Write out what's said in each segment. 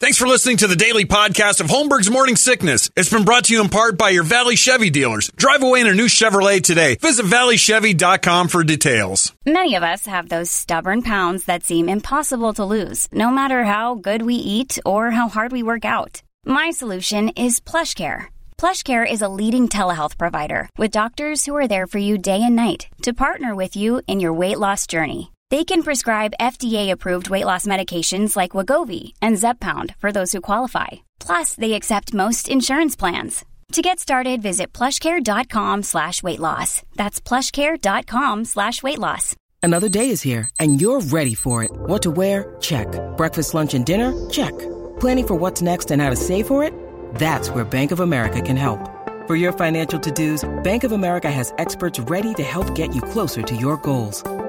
Thanks for listening to the daily podcast of Holmberg's Morning Sickness. It's been brought to you in part by your Valley Chevy dealers. Drive away in a new Chevrolet today. Visit valleychevy.com for details. Many of us have those stubborn pounds that seem impossible to lose, no matter how good we eat or how hard we work out. My solution is PlushCare. PlushCare is a leading telehealth provider with doctors who are there for you day and night to partner with you in your weight loss journey. They can prescribe FDA-approved weight loss medications like Wegovy and Zepbound for those who qualify. Plus, they accept most insurance plans. To get started, visit plushcare.com slash weight loss. That's plushcare.com slash weight loss. Another day is here, and you're ready for it. What to wear? Check. Breakfast, lunch, and dinner? Check. Planning for what's next and how to save for it? That's where Bank of America can help. For your financial to-dos, Bank of America has experts ready to help get you closer to your goals.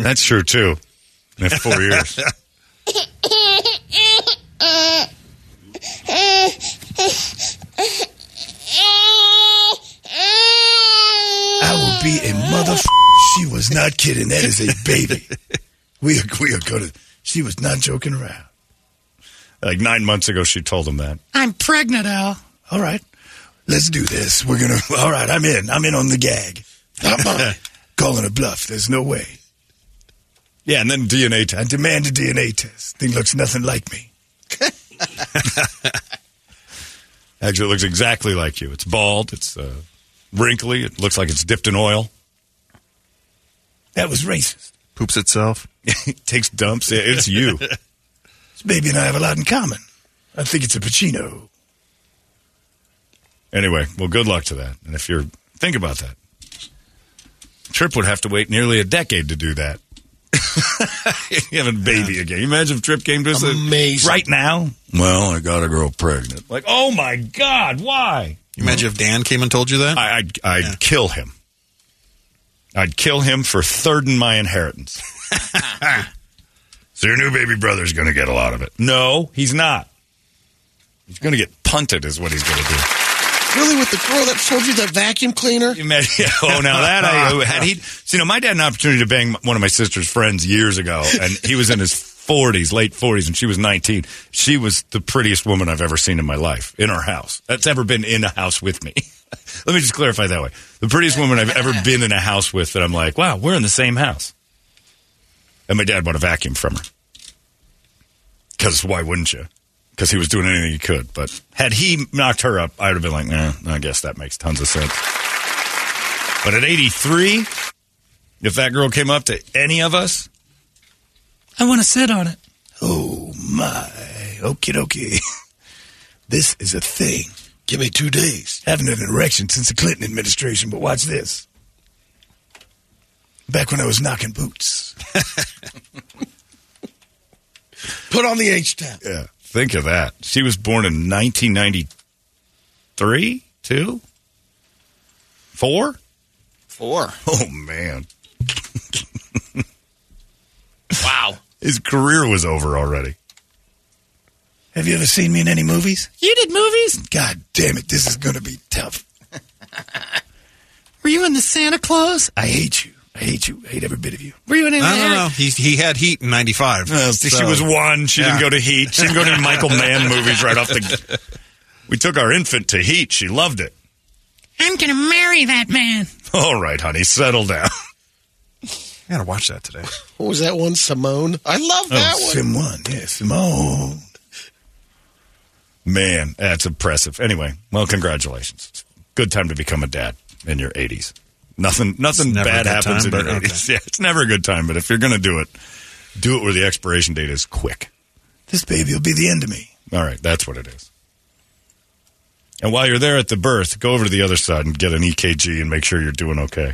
That's true too. In four years. I will be a mother. She was not kidding. That is a baby. We are, we are going to. She was not joking around. Like nine months ago, she told him that. I'm pregnant, Al. All right, let's do this. We're gonna. All right, I'm in. I'm in on the gag. I'm uh, calling a bluff. There's no way. Yeah, and then DNA test. I demand a DNA test. Thing looks nothing like me. Actually, it looks exactly like you. It's bald. It's uh, wrinkly. It looks like it's dipped in oil. That was racist. Poops itself. it takes dumps. Yeah, it's you. This baby and I have a lot in common. I think it's a Pacino. Anyway, well, good luck to that. And if you're think about that, Trip would have to wait nearly a decade to do that. you have a baby again. You imagine if Trip came to us uh, Amazing. right now. Well, I got a girl pregnant. Like, oh my God, why? You imagine if Dan came and told you that? I, I'd, I'd kill him. I'd kill him for third in my inheritance. so your new baby brother's going to get a lot of it. No, he's not. He's going to get punted, is what he's going to do. Really, with the girl that sold you that vacuum cleaner? You met, yeah, oh, now that I had he. So, you know, my dad had an opportunity to bang one of my sister's friends years ago, and he was in his 40s, late 40s, and she was 19. She was the prettiest woman I've ever seen in my life in our house. That's ever been in a house with me. Let me just clarify that way. The prettiest woman I've ever been in a house with that I'm like, wow, we're in the same house. And my dad bought a vacuum from her. Because why wouldn't you? Because he was doing anything he could. But had he knocked her up, I would have been like, eh, I guess that makes tons of sense. But at 83, if that girl came up to any of us, I want to sit on it. Oh my. Okie dokie. This is a thing. Give me two days. Haven't had an erection since the Clinton administration, but watch this. Back when I was knocking boots. Put on the H tap. Yeah. Think of that. She was born in 1993, two, four. Four. Oh man. Wow, his career was over already. Have you ever seen me in any movies? You did movies? God damn it, this is going to be tough. Were you in the Santa Claus? I hate you. I hate you. I hate every bit of you. Were you in I don't know. He, he had heat in 95. Well, she was one. She didn't go to Heat. She didn't go to Michael Mann movies right off the. We took our infant to Heat. She loved it. I'm going to marry that man. All right, honey, settle down. I gotta watch that today. What was that one? Simone? I love oh, that one. Sim one, yeah, Simone. Man, that's impressive. Anyway, well, congratulations. It's a good time to become a dad in your 80s. Nothing, nothing It's bad happens time, in your but 80s. Yeah, it's never a good time, but if you're going to do it, do it where the expiration date is quick. This baby will be the end of me. All right, that's what it is. And while you're there at the birth, go over to the other side and get an EKG and make sure you're doing okay.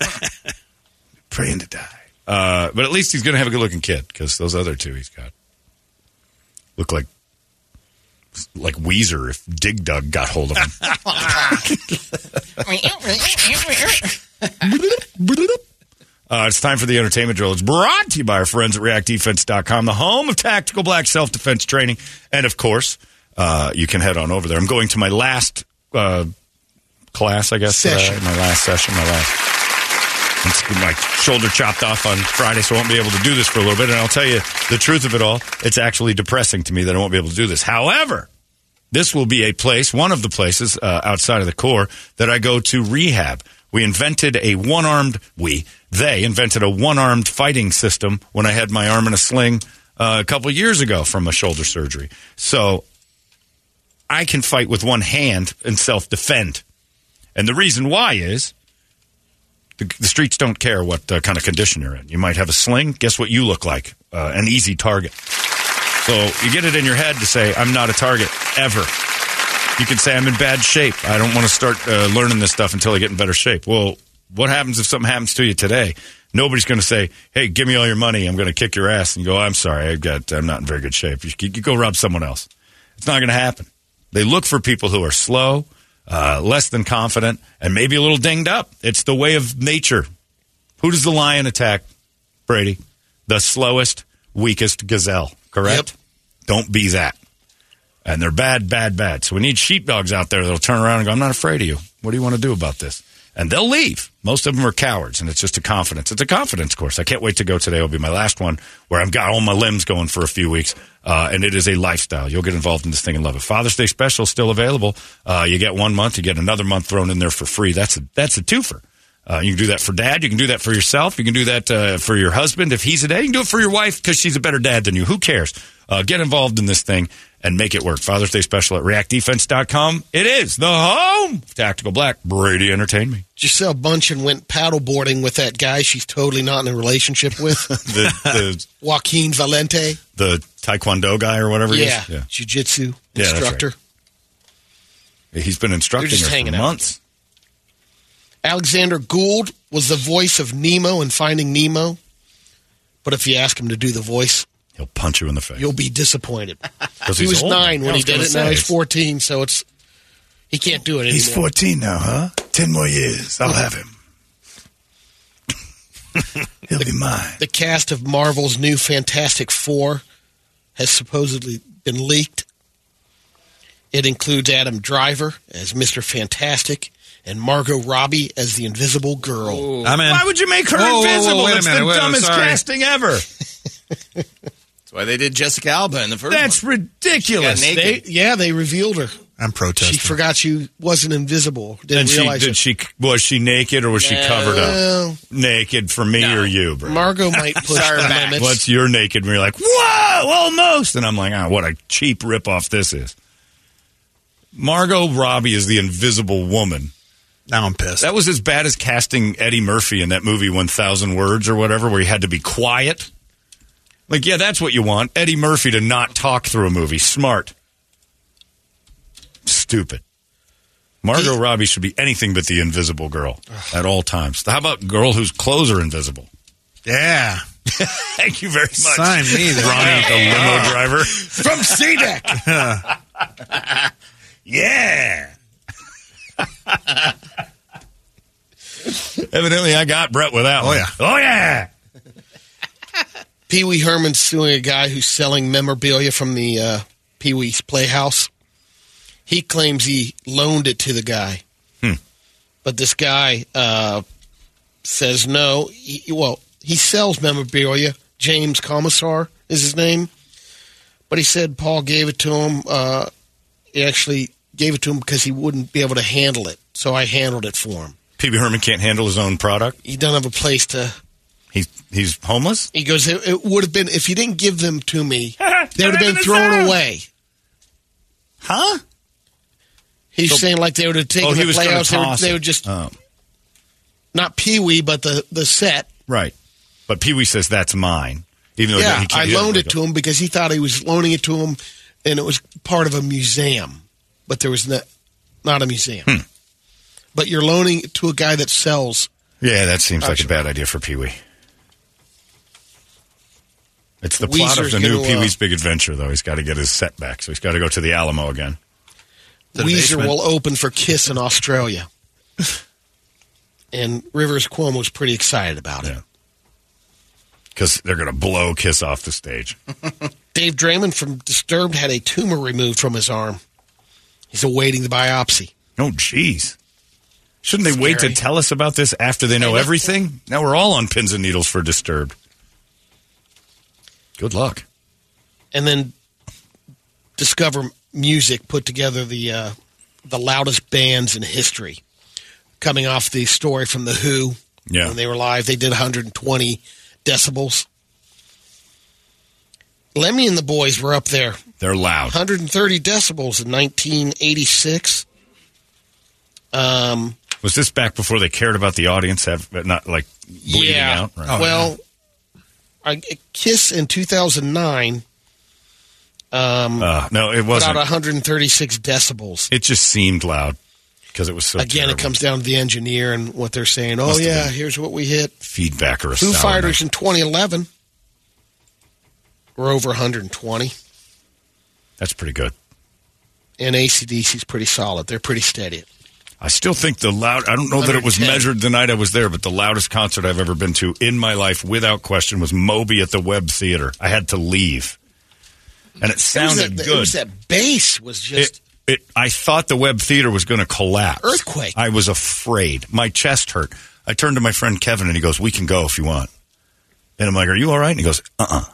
Praying to die. Uh, but at least he's going to have a good looking kid because those other two he's got look like like Weezer if Dig Dug got hold of him. Uh, it's time for the entertainment drill. It's brought to you by our friends at reactdefense.com, the home of tactical black self defense training. And of course, uh, you can head on over there. I'm going to my last uh, class, I guess. that I- Session. my last session, my last. It's my shoulder chopped off on Friday, so I won't be able to do this for a little bit. And I'll tell you the truth of it all. It's actually depressing to me that I won't be able to do this. However, this will be a place, one of the places uh, outside of the core that I go to rehab. We invented a one armed, we, they invented a one armed fighting system when I had my arm in a sling uh, a couple years ago from a shoulder surgery. So I can fight with one hand and self defend. And the reason why is the, the streets don't care what uh, kind of condition you're in. You might have a sling. Guess what you look like? Uh, an easy target. So you get it in your head to say, I'm not a target ever. You can say, I'm in bad shape. I don't want to start uh, learning this stuff until I get in better shape. Well, what happens if something happens to you today? Nobody's going to say, hey, give me all your money. I'm going to kick your ass. And go, I'm sorry. I've got, I'm not in very good shape. You, you go rob someone else. It's not going to happen. They look for people who are slow, uh, less than confident, and maybe a little dinged up. It's the way of nature. Who does the lion attack, Brady? The slowest, weakest gazelle, correct? Don't be that. And they're bad, bad, bad. So we need sheepdogs out there that'll turn around and go, I'm not afraid of you. What do you want to do about this? And they'll leave. Most of them are cowards, and it's just a confidence. It's a confidence course. I can't wait to go today. It'll be my last one where I've got all my limbs going for a few weeks, uh, and it is a lifestyle. You'll get involved in this thing and love it. Father's Day special still available. Uh, you get one month, you get another month thrown in there for free. That's a, that's a twofer. Uh, you can do that for dad. You can do that for yourself. You can do that uh, for your husband if he's a dad. You can do it for your wife because she's a better dad than you. Who cares? Uh, get involved in this thing and make it work. Father's Day special at reactdefense.com. It is the home of Tactical Black. Brady Entertain Me. Gisele Bundchen went paddleboarding with that guy she's totally not in a relationship with, The, the, Joaquim Valente. the Taekwondo guy or whatever he Yeah, is. Yeah. jiu-jitsu Yeah, that's instructor. He's been instructing her for months. Alexander Gould was the voice of Nemo in Finding Nemo. But if you ask him to do the voice, He'll punch you in the face. you'll be disappointed. He was old. nine when he did it. Now he's 14, so it's he can't do it anymore. He's 14 now, huh? 10 more years. I'll have him. He'll be mine. The cast of Marvel's new Fantastic Four has supposedly been leaked. It includes Adam Driver as Mr. Fantastic and Margot Robbie as the Invisible Girl. I'm in. Why would you make her Whoa, whoa, whoa, invisible? wait a That's minute, the wait dumbest casting ever. That's why they did Jessica Alba in the first That's one. ridiculous. She got naked. They, yeah, they revealed her. I'm protesting. She forgot she wasn't invisible. Didn't And she realize did it. she was she naked or was she covered up? Well, Naked for me or you, bro? Margot might push Sorry, the back. limits. What's your naked? And you're like, whoa, almost. And I'm like, ah, what a cheap ripoff this is. Margot Robbie is the invisible woman. Now I'm pissed. That was as bad as casting Eddie Murphy in that movie 1000 Words or whatever, where he had to be quiet. Like, yeah, that's what you want. Eddie Murphy to not talk through a movie. Smart. Stupid. Margot Robbie should be anything but the invisible girl at all times. How about girl whose clothes are invisible? yeah. Thank you very much. Sign me there. Ronnie, the limo driver. From CDEC. Yeah. Evidently, I got Brett with that Oh, one. yeah. Oh, yeah. Pee Wee Herman's suing a guy who's selling memorabilia from the uh, Pee Wee's Playhouse. He claims he loaned it to the guy. Hmm. But this guy uh, says no. He, well, he sells memorabilia. James Commissar is his name. But he said Paul gave it to him. Uh, he actually gave it to him because he wouldn't be able to handle it. So I handled it for him. Pee Wee Herman can't handle his own product. He doesn't have a place to. He's he's homeless. He goes. It, it would have been if you didn't give them to me. they would have been thrown house. away. Huh? He's So- saying like they would have taken Oh, he the was gonna playhouse. They would, they would just Oh, not Pee Wee, but the the set. right. But Pee Wee says that's mine, even though yeah, he can't I loaned like it to him because he thought he was loaning it to him, and it was part of a museum, but there was not not a museum. Hmm. But you're loaning it to a guy that sells. Yeah, that seems like a bad idea for Pee Wee. It's the plot of the new gonna, Pee uh, Wee's Big Adventure, though. He's got to get his set back, so he's got to go to the Alamo again. the Weezer basement. will open for Kiss in Australia, and Rivers Cuomo was pretty excited about it. Yeah. Because they're going to blow Kiss off the stage. Dave Draiman from Disturbed had a tumor removed from his arm. He's awaiting the biopsy. Oh, jeez. Shouldn't they wait to tell us about this after they know know. everything? Now we're all on pins and needles for Disturbed. Good luck. and then Discover Music put together the uh, the loudest bands in history, coming off the story from the Who Yeah. when they were live. They did 120 decibels. Lemmy and the boys were up there, They're loud. 130 decibels in 1986. Um, Was this back before they cared about the audience, have not like bleeding yeah. out? Right. well, I, Kiss in 2009 um, Uh, no, it wasn't. out 136 decibels. It just seemed loud because it was so Again, it comes down to the engineer and what they're saying. Oh Must have yeah, here's what we hit. feedback or a Foo sour Fighters note. in 2011 were over 120, That's pretty good. and ACDC's pretty solid. They're pretty steady. I still think the loud. I don't know that it was measured the night I was there, but the loudest concert I've ever been to in my life, without question, was Moby at the Webb Theater. I had to leave, and it It sounded that, good. It was that bass was just. it, it, I thought the Webb Theater was going to collapse. Earthquake. I was afraid. My chest hurt. I turned to my friend Kevin and he goes, "We can go if you want." And I'm like, "Are you all right?" And he goes, "Uh-uh."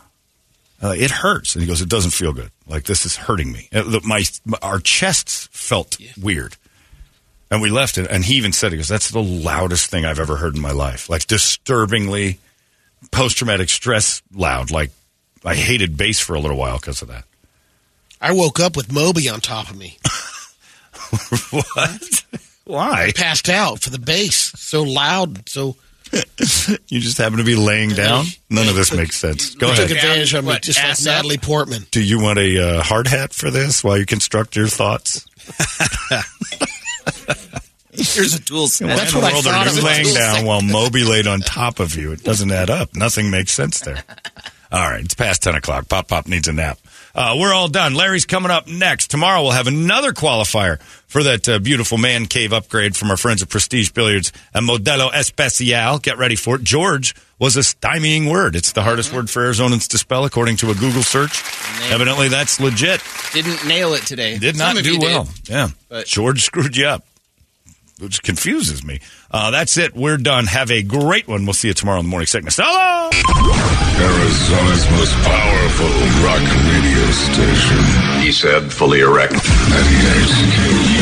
Uh, it hurts, and he goes, "It doesn't feel good. Like this is hurting me." Uh, look, my our chests felt weird, and we left it. And he even said, "He goes, that's the loudest thing I've ever heard in my life. Like disturbingly post traumatic stress loud. Like I hated bass for a little while because of that." I woke up with Moby on top of me. what? Why? Passed out for the bass. So loud. So You just happen to be laying down? None of this makes sense. Go I ahead. took advantage of me, just like ass up? Natalie Portman. Do you want a uh, hard hat for this while you construct your thoughts? Here's a tool set. That's what the I world thought are of you it, laying down while Moby laid on top of you? It doesn't add up. Nothing makes sense there. All right, it's past 10 o'clock. Pop Pop needs a nap. Uh, we're all done. Larry's coming up next. Tomorrow we'll have another qualifier for that uh, beautiful man cave upgrade from our friends at Prestige Billiards and Modelo Especial. Get ready for it. George was a stymieing word. It's the hardest word for Arizonans to spell according to a Google search. Evidently that's legit. Didn't nail it today. Did Some not do you did. well. Yeah. but- George screwed you up, which confuses me. Uh, that's it. We're done. Have a great one. We'll see you tomorrow in the morning sickness. Hello! Arizona's most powerful rock radio station. He said, fully erect. 98 KUPD.